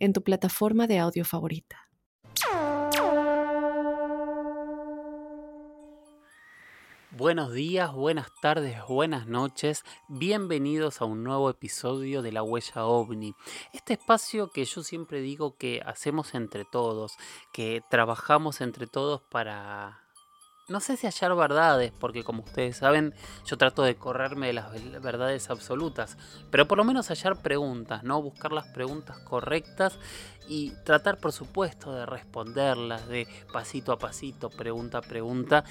en tu plataforma de audio favorita. Buenos días, buenas tardes, buenas noches. Bienvenidos a un nuevo episodio de La Huella OVNI. Este espacio que yo siempre digo que hacemos entre todos, que trabajamos entre todos para... No sé si hallar verdades, porque como ustedes saben, yo trato de correrme de las verdades absolutas, pero por lo menos hallar preguntas, ¿no? Buscar las preguntas correctas y tratar, por supuesto, de responderlas de pasito a pasito, pregunta a pregunta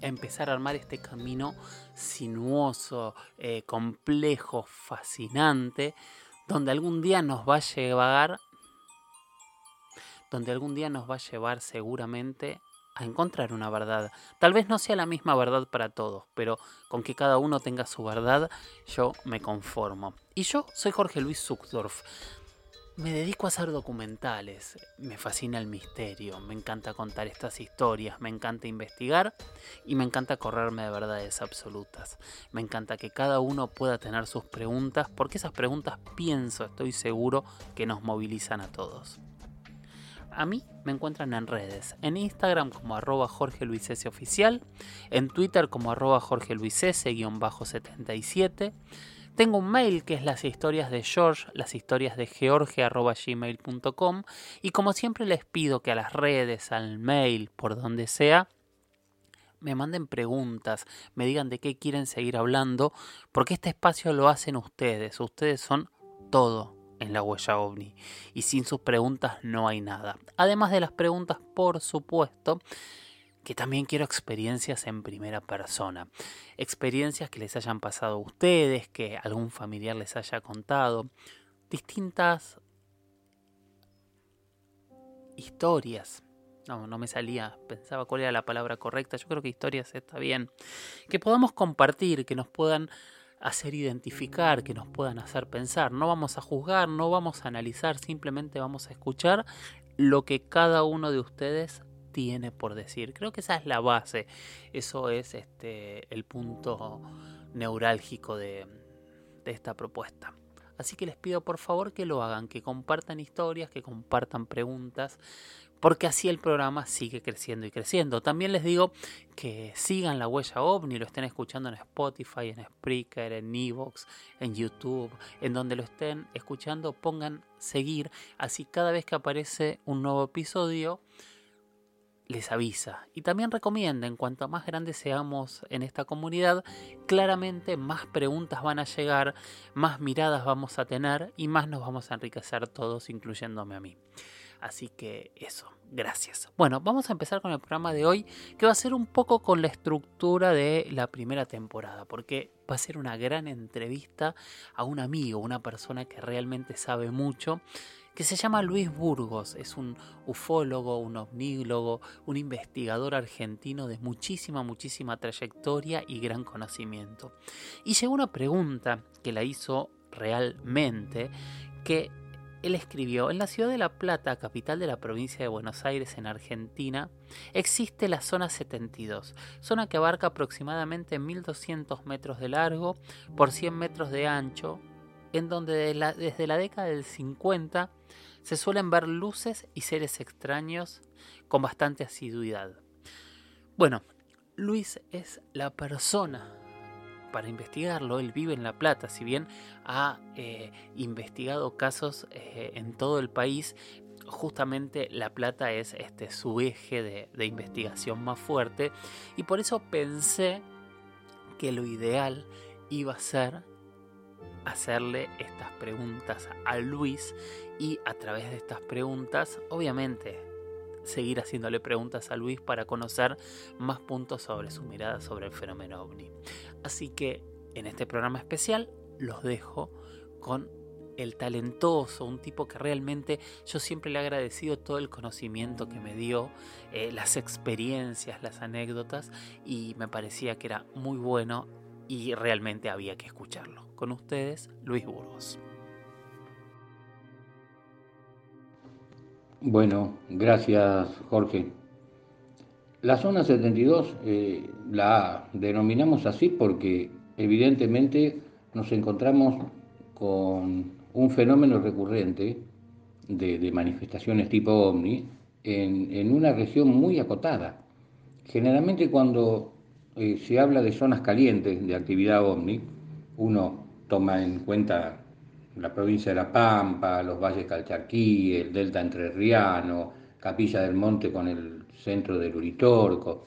empezar a armar este camino sinuoso, eh, complejo, fascinante, donde algún día nos va a llevar, donde algún día nos va a llevar seguramente a encontrar una verdad. Tal vez no sea la misma verdad para todos, pero con que cada uno tenga su verdad, yo me conformo. Y yo soy Jorge Luis Zuckdorf. Me dedico a hacer documentales, me fascina el misterio, me encanta contar estas historias, me encanta investigar y me encanta correrme de verdades absolutas. Me encanta que cada uno pueda tener sus preguntas porque esas preguntas pienso, estoy seguro, que nos movilizan a todos. A mí me encuentran en redes, en Instagram como arroba Jorge Oficial, en Twitter como arroba Jorge 77 tengo un mail que es las historias de George, las historias de george.gmail.com y como siempre les pido que a las redes, al mail, por donde sea, me manden preguntas, me digan de qué quieren seguir hablando, porque este espacio lo hacen ustedes, ustedes son todo en la huella ovni y sin sus preguntas no hay nada. Además de las preguntas, por supuesto, que también quiero experiencias en primera persona. Experiencias que les hayan pasado a ustedes, que algún familiar les haya contado. Distintas historias. No, no me salía, pensaba cuál era la palabra correcta. Yo creo que historias está bien. Que podamos compartir, que nos puedan hacer identificar, que nos puedan hacer pensar. No vamos a juzgar, no vamos a analizar, simplemente vamos a escuchar lo que cada uno de ustedes tiene por decir. Creo que esa es la base, eso es este, el punto neurálgico de, de esta propuesta. Así que les pido por favor que lo hagan, que compartan historias, que compartan preguntas, porque así el programa sigue creciendo y creciendo. También les digo que sigan la huella ovni, lo estén escuchando en Spotify, en Spreaker, en Evox, en YouTube, en donde lo estén escuchando, pongan seguir, así cada vez que aparece un nuevo episodio, les avisa. Y también recomienden, cuanto más grandes seamos en esta comunidad, claramente más preguntas van a llegar, más miradas vamos a tener y más nos vamos a enriquecer todos, incluyéndome a mí. Así que eso, gracias. Bueno, vamos a empezar con el programa de hoy, que va a ser un poco con la estructura de la primera temporada, porque va a ser una gran entrevista a un amigo, una persona que realmente sabe mucho que se llama Luis Burgos. Es un ufólogo, un ovnílogo, un investigador argentino de muchísima, muchísima trayectoria y gran conocimiento. Y llegó una pregunta que la hizo realmente, que él escribió, en la ciudad de La Plata, capital de la provincia de Buenos Aires, en Argentina, existe la zona 72, zona que abarca aproximadamente 1200 metros de largo por 100 metros de ancho, en donde desde la década del 50 se suelen ver luces y seres extraños con bastante asiduidad. Bueno, Luis es la persona para investigarlo. Él vive en La Plata, si bien ha eh, investigado casos eh, en todo el país, justamente La Plata es este, su eje de, de investigación más fuerte y por eso pensé que lo ideal iba a ser hacerle estas preguntas a Luis y a través de estas preguntas, obviamente, seguir haciéndole preguntas a Luis para conocer más puntos sobre su mirada sobre el fenómeno ovni. Así que en este programa especial los dejo con el talentoso, un tipo que realmente yo siempre le he agradecido todo el conocimiento que me dio, eh, las experiencias, las anécdotas, y me parecía que era muy bueno y realmente había que escucharlo. Con ustedes, Luis Burgos. Bueno, gracias Jorge. La zona 72 eh, la denominamos así porque evidentemente nos encontramos con un fenómeno recurrente de, manifestaciones tipo ovni en, una región muy acotada. Generalmente cuando eh, se habla de zonas calientes de actividad ovni, uno toma en cuenta la provincia de La Pampa, los valles Calchaquí, el delta entrerriano, Capilla del Monte con el centro del Uritorco.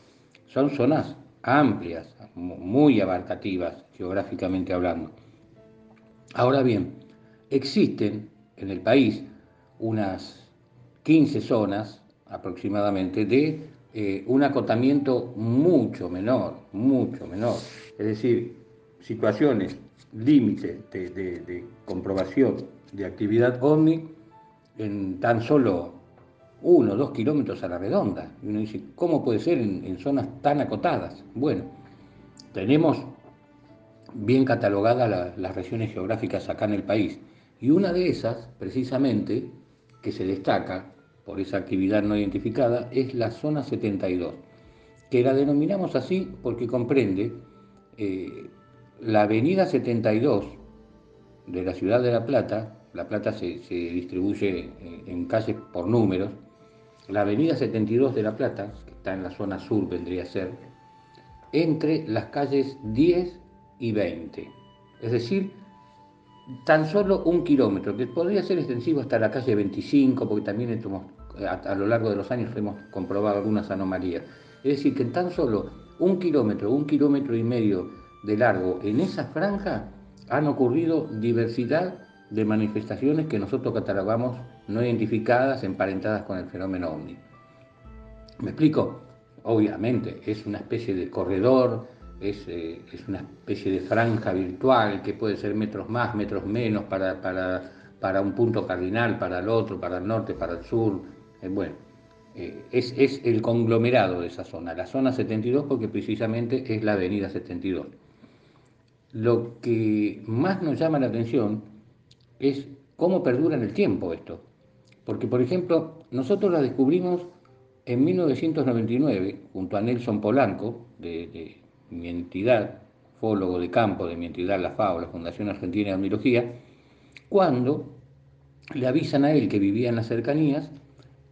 Son zonas amplias, muy abarcativas geográficamente hablando. Ahora bien, existen en el país unas 15 zonas aproximadamente de eh, un acotamiento mucho menor, mucho menor. Es decir, situaciones límite de, comprobación de actividad OVNI en tan solo uno o dos kilómetros a la redonda. Y uno dice, ¿cómo puede ser en, zonas tan acotadas? Bueno, tenemos bien catalogadas las regiones geográficas acá en el país. Y una de esas, precisamente, que se destaca por esa actividad no identificada, es la zona 72, que la denominamos así porque comprende eh, la avenida 72 de la ciudad de La Plata, La Plata se, distribuye en, calles por números, la avenida 72 de La Plata, que está en la zona sur vendría a ser, entre las calles 10 y 20. Es decir, tan solo un kilómetro, que podría ser extensivo hasta la calle 25, porque también a, lo largo de los años hemos comprobado algunas anomalías. Es decir, que tan solo un kilómetro, un kilómetro y medio de largo, en esa franja han ocurrido diversidad de manifestaciones que nosotros catalogamos no identificadas, emparentadas con el fenómeno ovni. ¿Me explico? Obviamente, es una especie de corredor, es, eh, una especie de franja virtual que puede ser metros más, metros menos para, para, un punto cardinal, para el otro, para el norte, para el sur. Eh, bueno, eh, es, es el conglomerado de esa zona, la zona 72 porque precisamente es la avenida 72 lo que más nos llama la atención es cómo perdura en el tiempo esto. Porque, por ejemplo, nosotros la descubrimos en 1999, junto a Nelson Polanco, de, mi entidad, fólogo de campo de mi entidad, la FAO, la Fundación Argentina de Omnilogía, cuando le avisan a él que vivía en las cercanías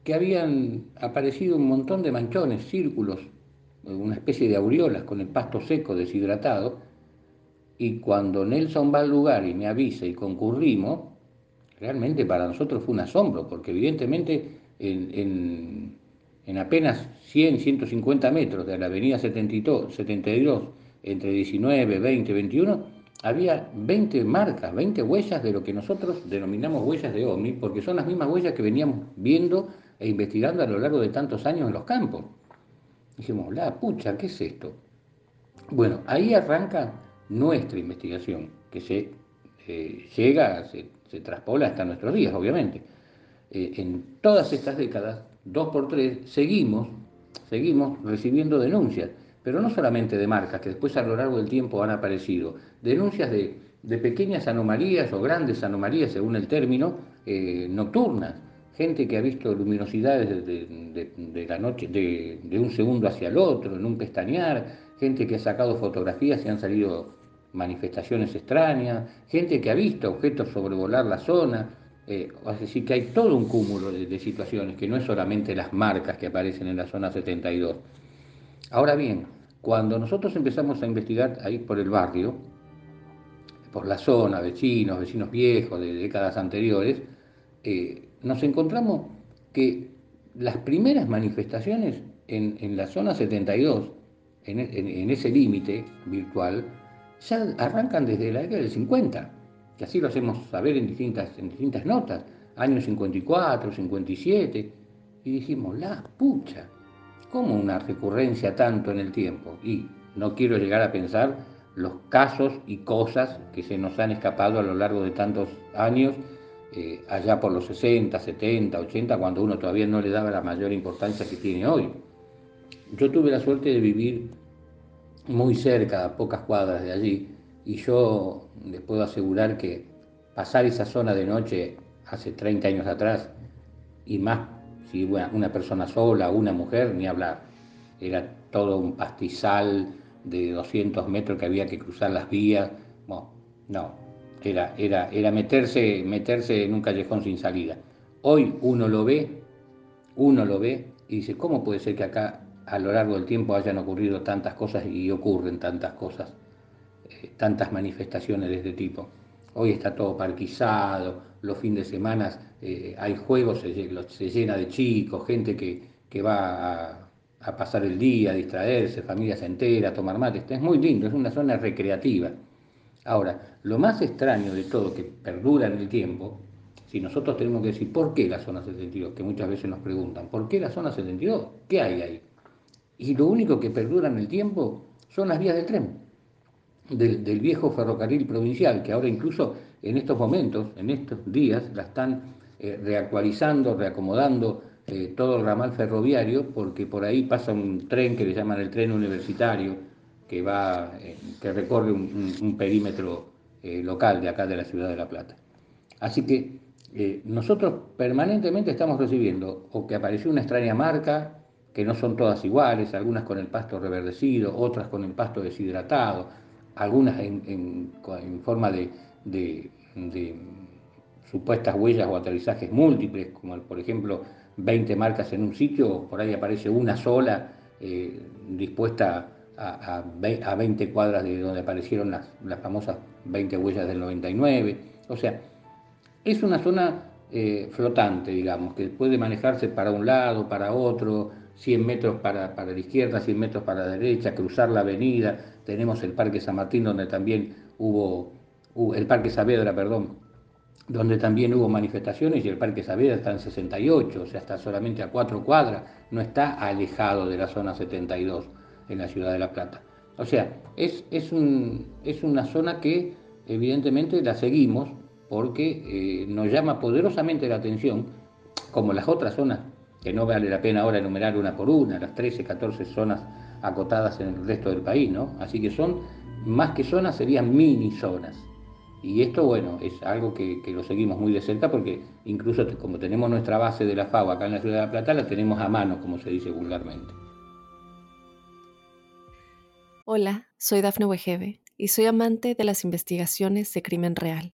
que habían aparecido un montón de manchones, círculos, una especie de aureolas con el pasto seco deshidratado, y cuando Nelson va al lugar y me avisa y concurrimos, realmente para nosotros fue un asombro, porque evidentemente en, apenas 100, 150 metros de la avenida 72, 72, entre 19, 20, 21, había 20 marcas, 20 huellas de lo que nosotros denominamos huellas de OVNI, porque son las mismas huellas que veníamos viendo e investigando a lo largo de tantos años en los campos. Dijimos, la pucha, ¿qué es esto? Bueno, ahí arranca nuestra investigación, que se eh, llega, se, traspola hasta nuestros días, obviamente. Eh, en todas estas décadas, dos por tres, seguimos, seguimos recibiendo denuncias, pero no solamente de marcas, que después a lo largo del tiempo han aparecido, denuncias de, pequeñas anomalías o grandes anomalías, según el término, eh, nocturnas, gente que ha visto luminosidades de, la noche, de, un segundo hacia el otro, en un pestañear, gente que ha sacado fotografías y han salido manifestaciones extrañas, gente que ha visto objetos sobrevolar la zona, eh, decir, que hay todo un cúmulo de, situaciones, que no es solamente las marcas que aparecen en la zona 72. Ahora bien, cuando nosotros empezamos a investigar ahí por el barrio, por la zona, vecinos, vecinos viejos de décadas anteriores, eh, nos encontramos que las primeras manifestaciones en, la zona 72, en ese límite virtual, ya arrancan desde la década del 50, que así lo hacemos saber en distintas, en distintas notas, años 54, 57, y dijimos, la pucha, ¿cómo una recurrencia tanto en el tiempo? Y no quiero llegar a pensar los casos y cosas que se nos han escapado a lo largo de tantos años eh, allá por los 60, 70, 80, cuando uno todavía no le daba la mayor importancia que tiene hoy. Yo tuve la suerte de vivir muy cerca, pocas cuadras de allí, y yo les puedo asegurar que pasar esa zona de noche hace 30 años atrás, y más si una persona sola, una mujer, ni hablar. Era todo un pastizal de 200 metros que había que cruzar las vías. no, era, era, era meterse, meterse en un callejón sin salida. Hoy uno lo ve, uno lo ve y dice, ¿cómo puede ser que acá a lo largo del tiempo hayan ocurrido tantas cosas y ocurren tantas cosas, eh, tantas manifestaciones de este tipo? Hoy está todo parquizado, los fines de semana eh, hay juegos, se, llena de chicos, gente que, que va a, a, pasar el día, a distraerse, familias enteras, a tomar mate. Es muy lindo, es una zona recreativa. Ahora, lo más extraño de todo que perdura en el tiempo, si nosotros tenemos que decir por qué la zona 72, que muchas veces nos preguntan, ¿por qué la zona 72? ¿Qué hay ahí? Y lo único que perdura en el tiempo son las vías del tren, del, viejo ferrocarril provincial, que ahora incluso en estos momentos, en estos días, la están eh, reactualizando, reacomodando eh, todo el ramal ferroviario, porque por ahí pasa un tren que le llaman el tren universitario, que, va, eh, que recorre un, perímetro local de acá de la ciudad de La Plata. Así que nosotros permanentemente estamos recibiendo o que apareció una extraña marca, que no son todas iguales, algunas con el pasto reverdecido, otras con el pasto deshidratado, algunas en, forma de, supuestas huellas o aterrizajes múltiples, como por ejemplo 20 marcas en un sitio, por ahí aparece una sola dispuesta a, 20 cuadras de donde aparecieron las, famosas 20 huellas del 99. O sea, es una zona eh, flotante, digamos, que puede manejarse para un lado, para otro, 100 metros para, la izquierda, 100 metros para la derecha, cruzar la avenida. Tenemos el Parque San Martín, donde también hubo, el Parque Saavedra, perdón, donde también hubo manifestaciones y el Parque Saavedra está en 68, o sea, está solamente a cuatro cuadras, no está alejado de la zona 72 en la ciudad de La Plata. O sea, es, es, un, es una zona que evidentemente la seguimos porque eh, nos llama poderosamente la atención, como las otras zonas, que no vale la pena ahora enumerar una por una, las 13, 14 zonas acotadas en el resto del país, ¿no? Así que son, más que zonas, serían mini zonas. Y esto, bueno, es algo que, que, lo seguimos muy de cerca porque incluso como tenemos nuestra base de la FAO acá en la ciudad de La Plata, la tenemos a mano, como se dice vulgarmente. Hola, soy Dafne Wegebe y soy amante de las investigaciones de crimen real.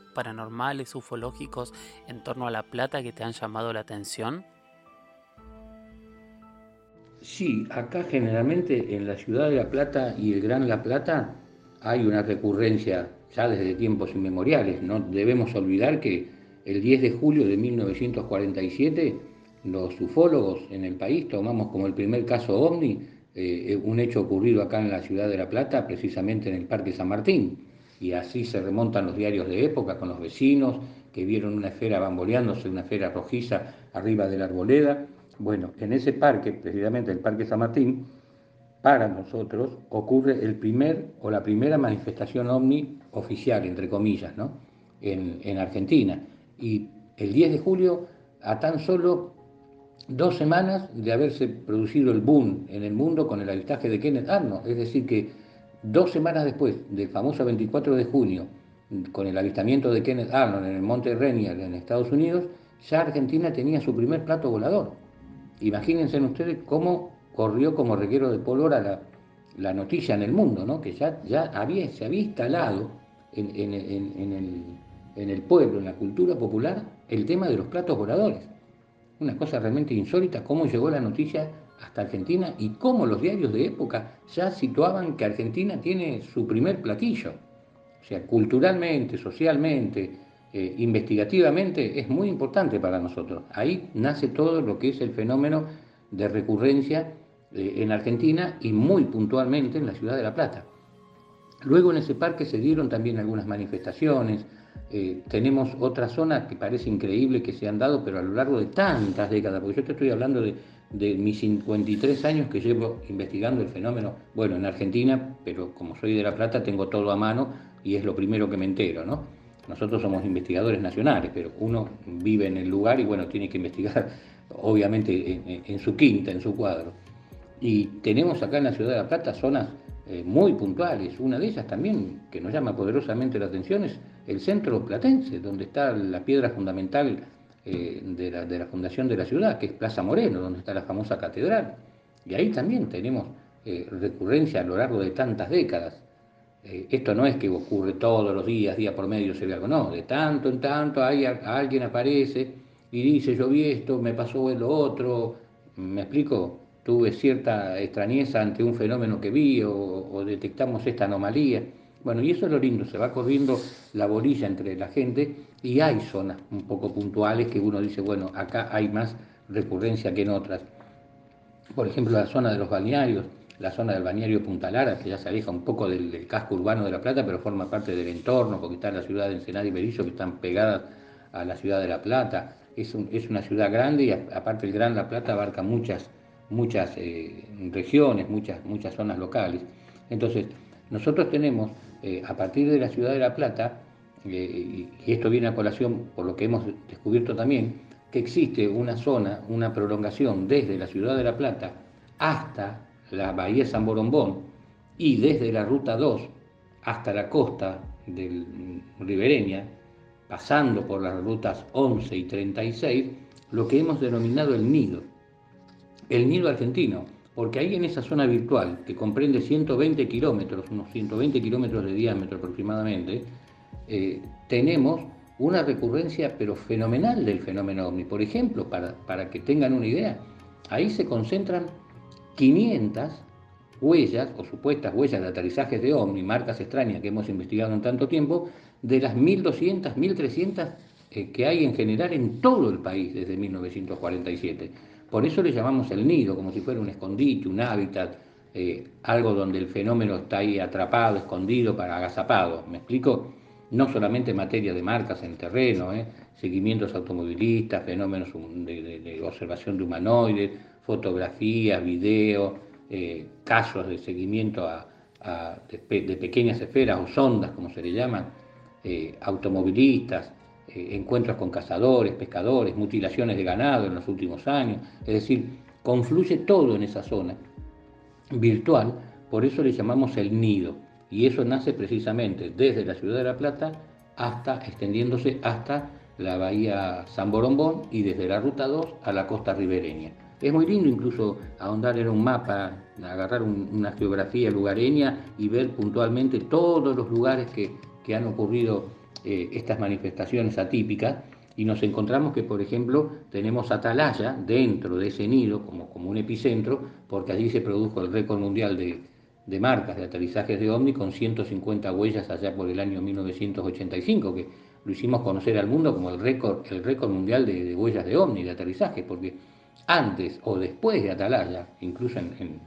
paranormales, ufológicos en torno a La Plata que te han llamado la atención? Sí, acá generalmente en la ciudad de La Plata y el Gran La Plata hay una recurrencia ya desde tiempos inmemoriales. No debemos olvidar que el 10 de julio de 1947 los ufólogos en el país tomamos como el primer caso ovni eh, un hecho ocurrido acá en la ciudad de La Plata, precisamente en el Parque San Martín. Y así se remontan los diarios de época con los vecinos que vieron una esfera bamboleándose, una esfera rojiza arriba de la arboleda. Bueno, en ese parque, precisamente el Parque San Martín, para nosotros ocurre el primer o la primera manifestación ovni oficial, entre comillas, ¿no? en, en Argentina. Y el 10 de julio, a tan solo dos semanas de haberse producido el boom en el mundo con el avistaje de Kenneth Arnold. Es decir, que dos semanas después del famoso 24 de junio, con el avistamiento de Kenneth Arnold en el Monte Rainier en Estados Unidos, ya Argentina tenía su primer plato volador. Imagínense ustedes cómo corrió como reguero de pólvora la, la noticia en el mundo, ¿no? que ya, ya había, se había instalado en, en, el, en el pueblo, en la cultura popular, el tema de los platos voladores una cosa realmente insólita, cómo llegó la noticia hasta Argentina y cómo los diarios de época ya situaban que Argentina tiene su primer platillo. O sea, culturalmente, socialmente, eh, investigativamente es muy importante para nosotros. Ahí nace todo lo que es el fenómeno de recurrencia eh, en Argentina y muy puntualmente en la ciudad de La Plata. Luego en ese parque se dieron también algunas manifestaciones, eh, tenemos otras zonas que parece increíble que se han dado, pero a lo largo de tantas décadas, porque yo te estoy hablando de, de mis 53 años que llevo investigando el fenómeno, bueno, en Argentina, pero como soy de La Plata tengo todo a mano y es lo primero que me entero, ¿no? Nosotros somos investigadores nacionales, pero uno vive en el lugar y bueno, tiene que investigar obviamente en, su quinta, en su cuadro. Y tenemos acá en la ciudad de La Plata zonas eh, muy puntuales. Una de ellas también, que nos llama poderosamente la atención, es el centro platense, donde está la piedra fundamental eh, de, la, fundación de la ciudad, que es Plaza Moreno, donde está la famosa catedral. Y ahí también tenemos eh, recurrencia a lo largo de tantas décadas. Eh, esto no es que ocurre todos los días, día por medio se ve algo, no, de tanto en tanto hay, alguien aparece y dice yo vi esto, me pasó lo otro, me explico, tuve cierta extrañeza ante un fenómeno que vi o, detectamos esta anomalía. Bueno, y eso es lo lindo, se va corriendo la bolilla entre la gente y hay zonas un poco puntuales que uno dice, bueno, acá hay más recurrencia que en otras. Por ejemplo, la zona de los balnearios, la zona del balneario Punta Lara, que ya se aleja un poco del, casco urbano de La Plata, pero forma parte del entorno, porque está en la ciudad de Ensenada y Berillo, que están pegadas a la ciudad de La Plata. Es, una ciudad grande y aparte el Gran La Plata abarca muchas, muchas eh, regiones, muchas, muchas zonas locales. Entonces, nosotros tenemos, eh, a partir de la ciudad de La Plata, eh, y esto viene a colación por lo que hemos descubierto también, que existe una zona, una prolongación desde la ciudad de La Plata hasta la bahía San Borombón y desde la ruta 2 hasta la costa del ribereña, pasando por las rutas 11 y 36, lo que hemos denominado el nido, el nido argentino, porque ahí en esa zona virtual, que comprende 120 kilómetros, unos 120 kilómetros de diámetro aproximadamente, eh, tenemos una recurrencia pero fenomenal del fenómeno ovni. Por ejemplo, para, para que tengan una idea, ahí se concentran 500 huellas o supuestas huellas de aterrizajes de OVNI, marcas extrañas que hemos investigado en tanto tiempo, de las 1.200, 1.300 eh, que hay en general en todo el país desde 1947. Por eso le llamamos el nido, como si fuera un escondite, un hábitat, eh, algo donde el fenómeno está ahí atrapado, escondido, para agazapado. ¿Me explico? No solamente en materia de marcas en terreno, eh, seguimientos automovilistas, fenómenos de observación de humanoides, fotografías, videos, eh, casos de seguimiento de, pequeñas esferas o sondas, como se le llaman, automovilistas, eh, encuentros con cazadores, pescadores, mutilaciones de ganado en los últimos años. Es decir, confluye todo en esa zona virtual, por eso le llamamos el nido. Y eso nace precisamente desde la ciudad de La Plata hasta extendiéndose hasta la bahía San Borombón y desde la ruta 2 a la costa ribereña. Es muy lindo incluso ahondar en un mapa, agarrar una geografía lugareña y ver puntualmente todos los lugares que, han ocurrido eh, estas manifestaciones atípicas y nos encontramos que, por ejemplo, tenemos Atalaya dentro de ese nido como, como un epicentro, porque allí se produjo el récord mundial de, marcas de aterrizajes de ovni con 150 huellas allá por el año 1985, que lo hicimos conocer al mundo como el récord, el récord mundial de, de huellas de ovni, de aterrizaje, porque antes o después de Atalaya, incluso en,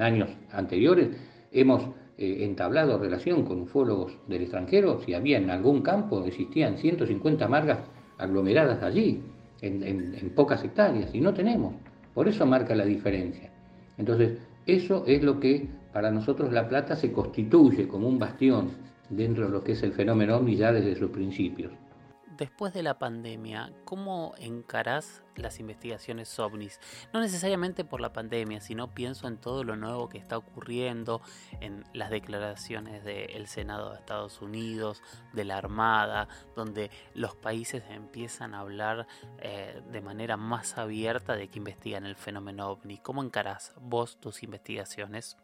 años anteriores, hemos eh, entablado relación con ufólogos del extranjero, si había en algún campo, existían 150 margas aglomeradas allí, en, pocas hectáreas, y no tenemos. Por eso marca la diferencia. Entonces, eso es lo que para nosotros La Plata se constituye como un bastión dentro de lo que es el fenómeno OVNI ya desde sus principios después de la pandemia, ¿cómo encarás las investigaciones ovnis? No necesariamente por la pandemia, sino pienso en todo lo nuevo que está ocurriendo, en las declaraciones del Senado de Estados Unidos, de la Armada, donde los países empiezan a hablar eh, de manera más abierta de que investigan el fenómeno ovni. ¿Cómo encarás vos tus investigaciones?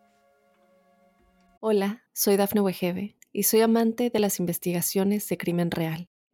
Hola, soy Dafne Wegebe y soy amante de las investigaciones de crimen real.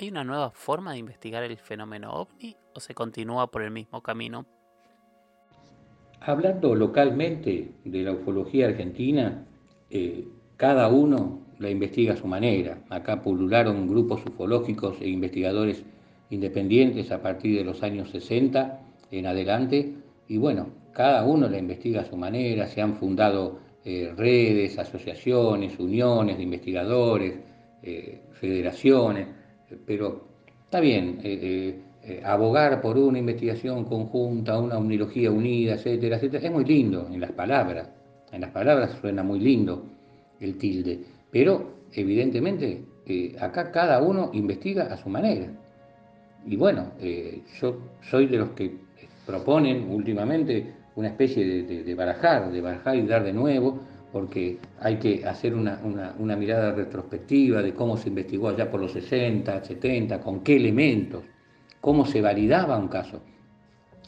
¿Hay una nueva forma de investigar el fenómeno ovni o se continúa por el mismo camino? Hablando localmente de la ufología argentina, eh, cada uno la investiga a su manera. Acá pulularon grupos ufológicos e investigadores independientes a partir de los años 60 en adelante y bueno, cada uno la investiga a su manera, se han fundado eh, redes, asociaciones, uniones de investigadores, eh, federaciones, pero está bien, eh, abogar por una investigación conjunta, una omnilogía unida, etcétera, etcétera, es muy lindo en las palabras, en las palabras suena muy lindo el tilde, pero evidentemente eh, acá cada uno investiga a su manera. Y bueno, eh, yo soy de los que proponen últimamente una especie de, barajar, de barajar y dar de nuevo, porque hay que hacer una, una, mirada retrospectiva de cómo se investigó allá por los 60, 70, con qué elementos, cómo se validaba un caso.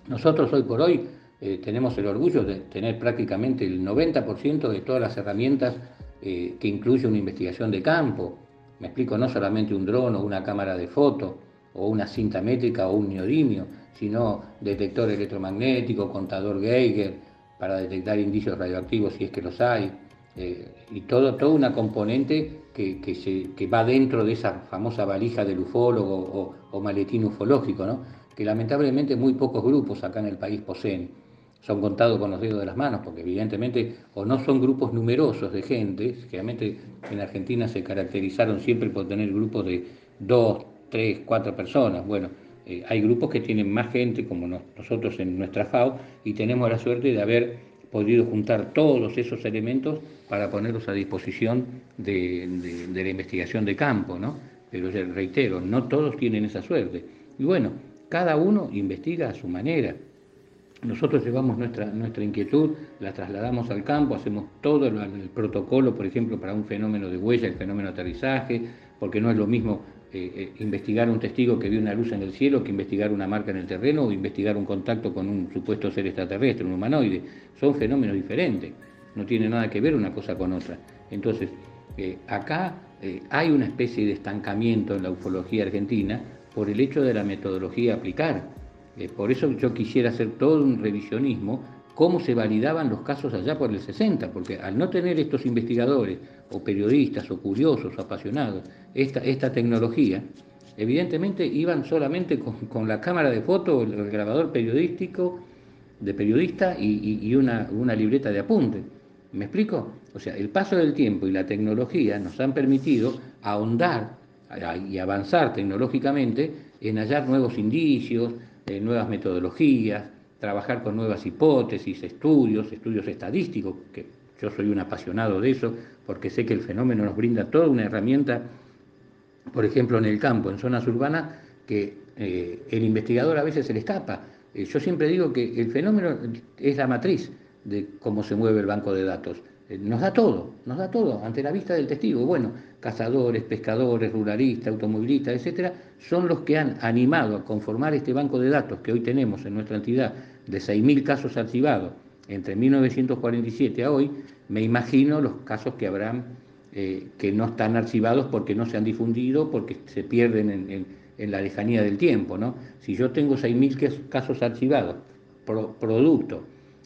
Nosotros hoy por hoy eh, tenemos el orgullo de tener prácticamente el 90% de todas las herramientas eh, que incluye una investigación de campo. Me explico, no solamente un dron o una cámara de foto o una cinta métrica o un neodimio, sino detector electromagnético, contador Geiger para detectar indicios radioactivos si es que los hay, eh, y todo, toda una componente que, que, va dentro de esa famosa valija del ufólogo o, o maletín ufológico, ¿no? que lamentablemente muy pocos grupos acá en el país poseen son contados con los dedos de las manos, porque evidentemente o no son grupos numerosos de gente, generalmente en Argentina se caracterizaron siempre por tener grupos de dos, tres, cuatro personas. Bueno, eh, hay grupos que tienen más gente, como nosotros en nuestra FAO, y tenemos la suerte de haber podido juntar todos esos elementos para ponerlos a disposición de, la investigación de campo, ¿no? Pero reitero, no todos tienen esa suerte. Y bueno, cada uno investiga a su manera. Nosotros llevamos nuestra, nuestra inquietud, la trasladamos al campo, hacemos todo el, protocolo, por ejemplo, para un fenómeno de huella, el fenómeno de aterrizaje, porque no es lo mismo eh, eh, investigar un testigo que vio una luz en el cielo que investigar una marca en el terreno o investigar un contacto con un supuesto ser extraterrestre, un humanoide. Son fenómenos diferentes, no tiene nada que ver una cosa con otra. Entonces, eh, acá hay una especie de estancamiento en la ufología argentina por el hecho de la metodología a aplicar por eso yo quisiera hacer todo un revisionismo, cómo se validaban los casos allá por el 60, porque al no tener estos investigadores o periodistas o curiosos o apasionados esta, esta tecnología, evidentemente iban solamente con, la cámara de foto, el, grabador periodístico de periodista y, una, una libreta de apunte. ¿Me explico? O sea, el paso del tiempo y la tecnología nos han permitido ahondar y avanzar tecnológicamente en hallar nuevos indicios, eh, nuevas metodologías, trabajar con nuevas hipótesis, estudios, estudios estadísticos, que yo soy un apasionado de eso, porque sé que el fenómeno nos brinda toda una herramienta, por ejemplo, en el campo, en zonas urbanas, que eh, el investigador a veces se le escapa. Eh, yo siempre digo que el fenómeno es la matriz de cómo se mueve el banco de datos. Eh, nos da todo, nos da todo ante la vista del testigo. Bueno, cazadores, pescadores, ruralistas, automovilistas, etcétera, son los que han animado a conformar este banco de datos que hoy tenemos en nuestra entidad de 6.000 casos archivados entre 1947 a hoy. Me imagino los casos que habrán eh, que no están archivados porque no se han difundido, porque se pierden en, la lejanía del tiempo. ¿no? Si yo tengo 6.000 casos archivados, producto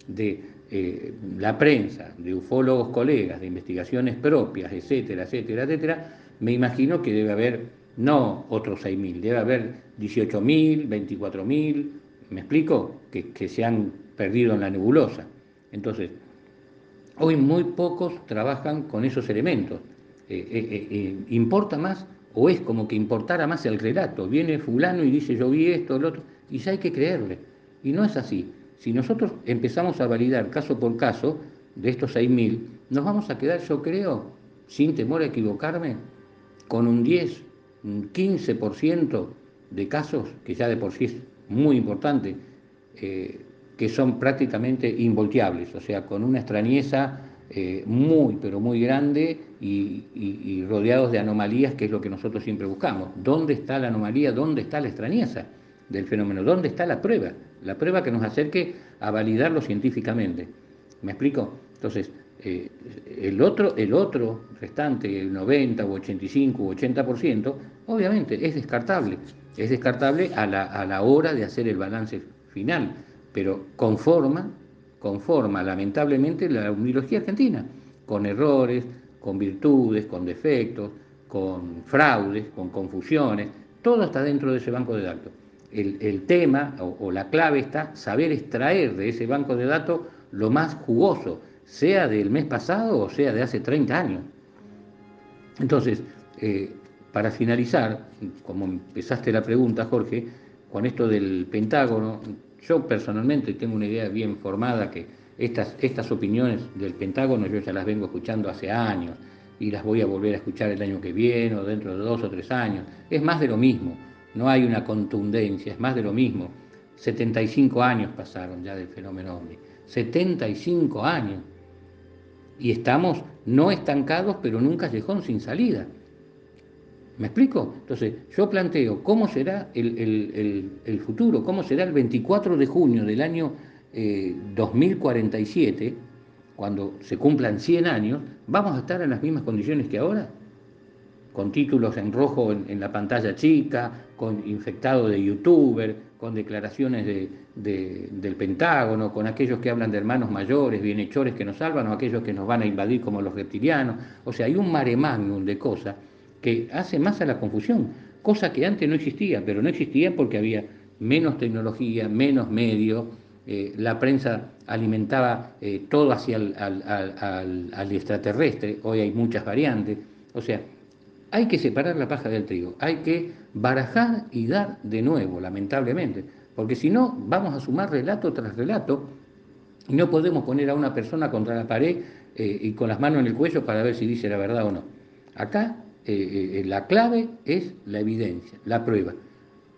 de eh, la prensa, de ufólogos colegas, de investigaciones propias, etcétera, etcétera, etcétera, me imagino que debe haber no otros 6.000, debe haber 18.000, 24.000, ¿me explico? Que, se han perdido en la nebulosa. Entonces, hoy muy pocos trabajan con esos elementos. Eh, eh, ¿Importa más o es como que importara más el relato? Viene fulano y dice yo vi esto, lo otro, y ya hay que creerle. Y no es así. Si nosotros empezamos a validar caso por caso de estos 6.000, nos vamos a quedar, yo creo, sin temor a equivocarme, con un 10, un 15% de casos, que ya de por sí es muy importante, eh, que son prácticamente involteables, o sea, con una extrañeza eh, muy, pero muy grande y, rodeados de anomalías, que es lo que nosotros siempre buscamos. ¿Dónde está la anomalía? ¿Dónde está la extrañeza del fenómeno? ¿Dónde está la prueba? La prueba que nos acerque a validarlo científicamente. ¿Me explico? Entonces, eh, el, otro, el otro restante, el 90 o 85 o 80%, obviamente es descartable. Es descartable a la, a la hora de hacer el balance final, pero conforma conforma lamentablemente la unilogía argentina, con errores, con virtudes, con defectos, con fraudes, con confusiones, todo está dentro de ese banco de datos. El, tema o, la clave está saber extraer de ese banco de datos lo más jugoso, sea del mes pasado o sea de hace 30 años. Entonces, eh, para finalizar, como empezaste la pregunta, Jorge, con esto del Pentágono, yo personalmente tengo una idea bien formada que estas, estas opiniones del Pentágono yo ya las vengo escuchando hace años y las voy a volver a escuchar el año que viene o dentro de dos o tres años. Es más de lo mismo, no hay una contundencia, es más de lo mismo. 75 años pasaron ya del fenómeno OVNI, 75 años. Y estamos no estancados, pero en un callejón sin salida. ¿Me explico? Entonces, yo planteo cómo será el, futuro, cómo será el 24 de junio del año 2047, eh, cuando se cumplan 100 años, ¿vamos a estar en las mismas condiciones que ahora? Con títulos en rojo en, la pantalla chica, con infectado de youtuber, con declaraciones del Pentágono, con aquellos que hablan de hermanos mayores, bienhechores que nos salvan, o aquellos que nos van a invadir como los reptilianos. O sea, hay un mare magnum de cosas que hace más a la confusión, cosa que antes no existía, pero no existía porque había menos tecnología, menos medios, eh, la prensa alimentaba eh, todo hacia el al, extraterrestre, hoy hay muchas variantes, o sea, hay que separar la paja del trigo, hay que barajar y dar de nuevo, lamentablemente, porque si no vamos a sumar relato tras relato y no podemos poner a una persona contra la pared eh, y con las manos en el cuello para ver si dice la verdad o no. Acá eh, eh, la clave es la evidencia, la prueba.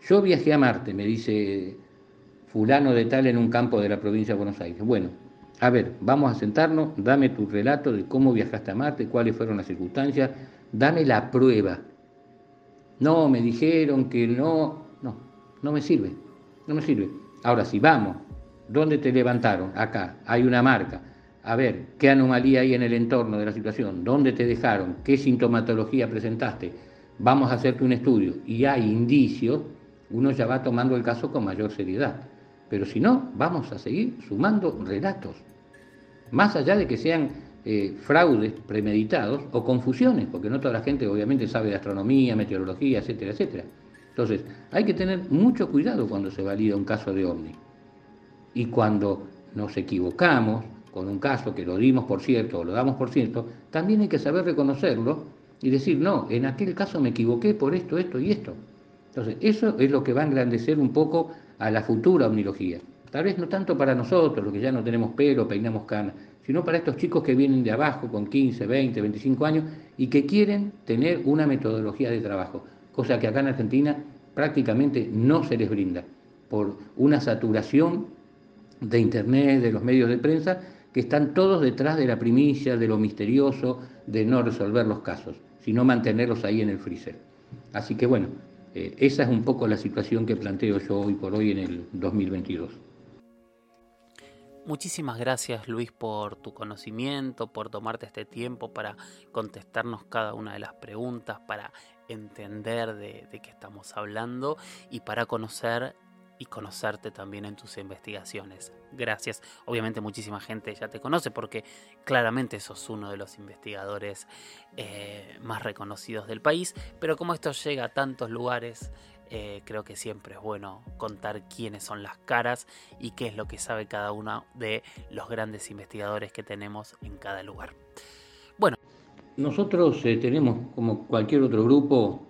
Yo viajé a Marte, me dice fulano de tal en un campo de la provincia de Buenos Aires. Bueno, a ver, vamos a sentarnos, dame tu relato de cómo viajaste a Marte, cuáles fueron las circunstancias, dame la prueba. No, me dijeron que no, no, no me sirve, no me sirve. Ahora, si vamos, ¿dónde te levantaron? Acá, hay una marca a ver qué anomalía hay en el entorno de la situación, dónde te dejaron, qué sintomatología presentaste, vamos a hacerte un estudio y hay indicios, uno ya va tomando el caso con mayor seriedad. Pero si no, vamos a seguir sumando relatos, más allá de que sean eh, fraudes premeditados o confusiones, porque no toda la gente obviamente sabe de astronomía, meteorología, etcétera, etcétera. Entonces, hay que tener mucho cuidado cuando se valida un caso de ovni. Y cuando nos equivocamos, con un caso que lo dimos por cierto o lo damos por cierto, también hay que saber reconocerlo y decir, no, en aquel caso me equivoqué por esto, esto y esto. Entonces, eso es lo que va a engrandecer un poco a la futura omnilogía. Tal vez no tanto para nosotros, los que ya no tenemos pelo, peinamos canas, sino para estos chicos que vienen de abajo con 15, 20, 25 años y que quieren tener una metodología de trabajo, cosa que acá en Argentina prácticamente no se les brinda por una saturación de Internet, de los medios de prensa que están todos detrás de la primicia, de lo misterioso, de no resolver los casos, sino mantenerlos ahí en el freezer. Así que bueno, eh, esa es un poco la situación que planteo yo hoy por hoy en el 2022. Muchísimas gracias Luis por tu conocimiento, por tomarte este tiempo para contestarnos cada una de las preguntas, para entender de, de qué estamos hablando y para conocer y conocerte también en tus investigaciones. Gracias. Obviamente muchísima gente ya te conoce porque claramente sos uno de los investigadores eh, más reconocidos del país, pero como esto llega a tantos lugares, eh, creo que siempre es bueno contar quiénes son las caras y qué es lo que sabe cada uno de los grandes investigadores que tenemos en cada lugar. Bueno. Nosotros eh, tenemos, como cualquier otro grupo,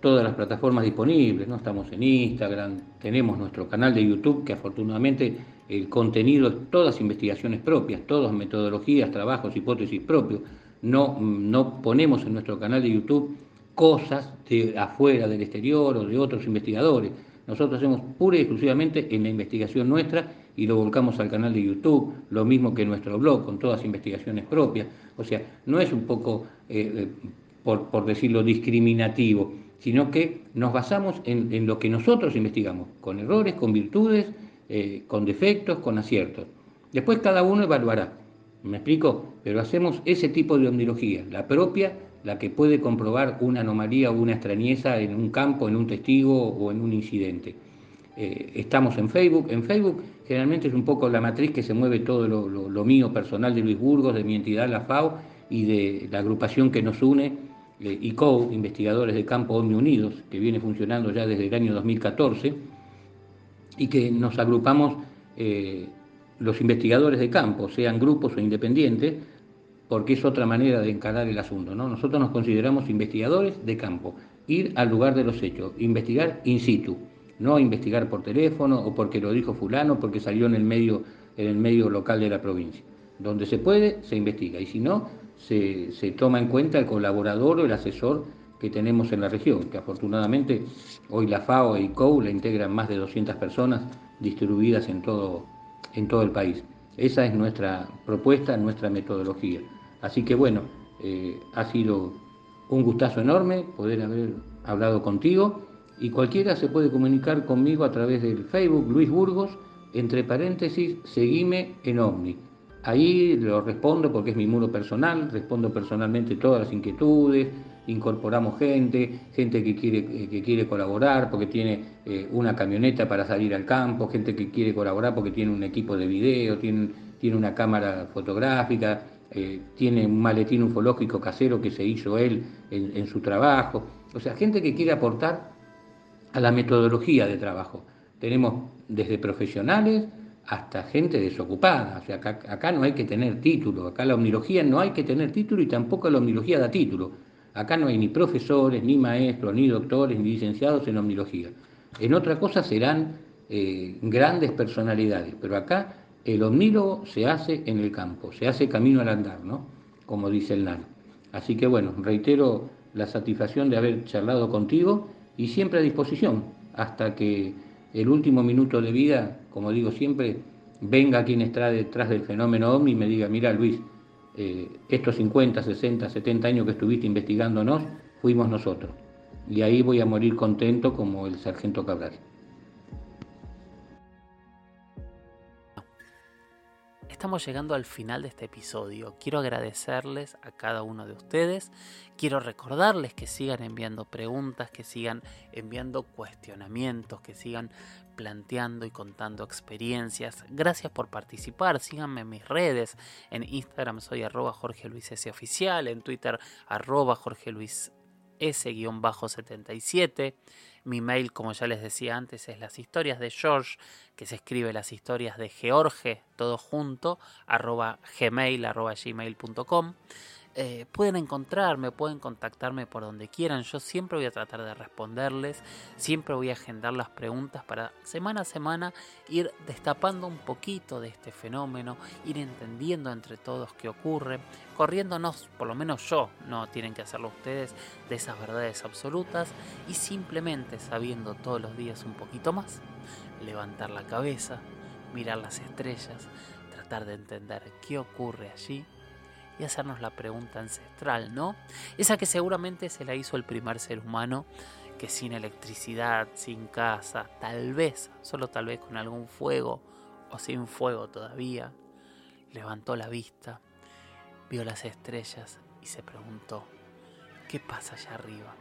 todas las plataformas disponibles, ¿no? Estamos en Instagram, tenemos nuestro canal de YouTube, que afortunadamente el contenido es todas investigaciones propias, todas metodologías, trabajos, hipótesis propios. No, no ponemos en nuestro canal de YouTube cosas de afuera, del exterior o de otros investigadores. Nosotros hacemos pura y exclusivamente en la investigación nuestra y lo volcamos al canal de YouTube, lo mismo que nuestro blog, con todas investigaciones propias. O sea, no es un poco, eh, eh, por, decirlo, discriminativo, sino que nos basamos en, lo que nosotros investigamos, con errores, con virtudes, eh, con defectos, con aciertos. Después cada uno evaluará, ¿me explico? Pero hacemos ese tipo de omnilogía, la propia, la que puede comprobar una anomalía o una extrañeza en un campo, en un testigo o en un incidente. estamos en Facebook, en Facebook generalmente es un poco la matriz que se mueve todo lo, mío personal de Luis Burgos, de mi entidad, la FAO, y de la agrupación que nos une, eh, ICO, Investigadores de Campo OMI Unidos, que viene funcionando ya desde el año 2014, y que nos agrupamos eh, los investigadores de campo, sean grupos o independientes, porque es otra manera de encarar el asunto. ¿no? Nosotros nos consideramos investigadores de campo, ir al lugar de los hechos, investigar in situ no investigar por teléfono o porque lo dijo fulano, porque salió en el medio, en el medio local de la provincia. Donde se puede, se investiga y si no, se, toma en cuenta el colaborador o el asesor que tenemos en la región, que afortunadamente hoy la FAO y COU la integran más de 200 personas distribuidas en todo, en todo el país. Esa es nuestra propuesta, nuestra metodología. Así que bueno, eh, ha sido un gustazo enorme poder haber hablado contigo y cualquiera se puede comunicar conmigo a través del Facebook Luis Burgos, entre paréntesis, seguime en Omni. Ahí lo respondo porque es mi muro personal, respondo personalmente todas las inquietudes, incorporamos gente, gente que quiere, que quiere colaborar porque tiene eh, una camioneta para salir al campo, gente que quiere colaborar porque tiene un equipo de video, tiene, tiene una cámara fotográfica, eh, tiene un maletín ufológico casero que se hizo él en su trabajo. O sea, gente que quiere aportar a la metodología de trabajo. Tenemos desde profesionales hasta gente desocupada. O sea, acá, no hay que tener título, acá la omnilogía no hay que tener título y tampoco la omnilogía da título. Acá no hay ni profesores, ni maestros, ni doctores, ni licenciados en omnilogía. En otra cosa serán eh, grandes personalidades, pero acá el omnílogo se hace en el campo, se hace camino al andar, ¿no? Como dice el NAN. Así que bueno, reitero la satisfacción de haber charlado contigo y siempre a disposición hasta que el último minuto de vida, como digo siempre, venga quien está detrás del fenómeno OVNI y me diga, mira Luis, eh, estos 50, 60, 70 años que estuviste investigándonos, fuimos nosotros. Y ahí voy a morir contento como el sargento Cabral. Estamos llegando al final de este episodio. Quiero agradecerles a cada uno de ustedes. Quiero recordarles que sigan enviando preguntas, que sigan enviando cuestionamientos, que sigan planteando y contando experiencias. Gracias por participar. Síganme en mis redes. En Instagram soy arroba Jorge Luis S. Oficial. En Twitter arroba Jorge Luis S-77. Mi mail, como ya les decía antes, es las historias de George, que se escribe las historias de George, todo junto, arroba arroba gmail.com. Eh, pueden encontrarme, pueden contactarme por donde quieran. Yo siempre voy a tratar de responderles, siempre voy a agendar las preguntas para semana a semana ir destapando un poquito de este fenómeno, ir entendiendo entre todos qué ocurre, corriéndonos, por lo menos yo, no tienen que hacerlo ustedes, de esas verdades absolutas y simplemente sabiendo todos los días un poquito más, levantar la cabeza, mirar las estrellas, tratar de entender qué ocurre allí y hacernos la pregunta ancestral, ¿no? Esa que seguramente se la hizo el primer ser humano que sin electricidad, sin casa, tal vez, solo tal vez con algún fuego o sin fuego todavía, levantó la vista, vio las estrellas y se preguntó, ¿qué pasa allá arriba?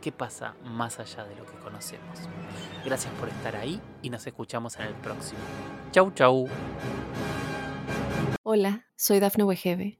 ¿Qué pasa más allá de lo que conocemos? Gracias por estar ahí y nos escuchamos en el próximo. Chau, chau. Hola, soy Dafne Wegebe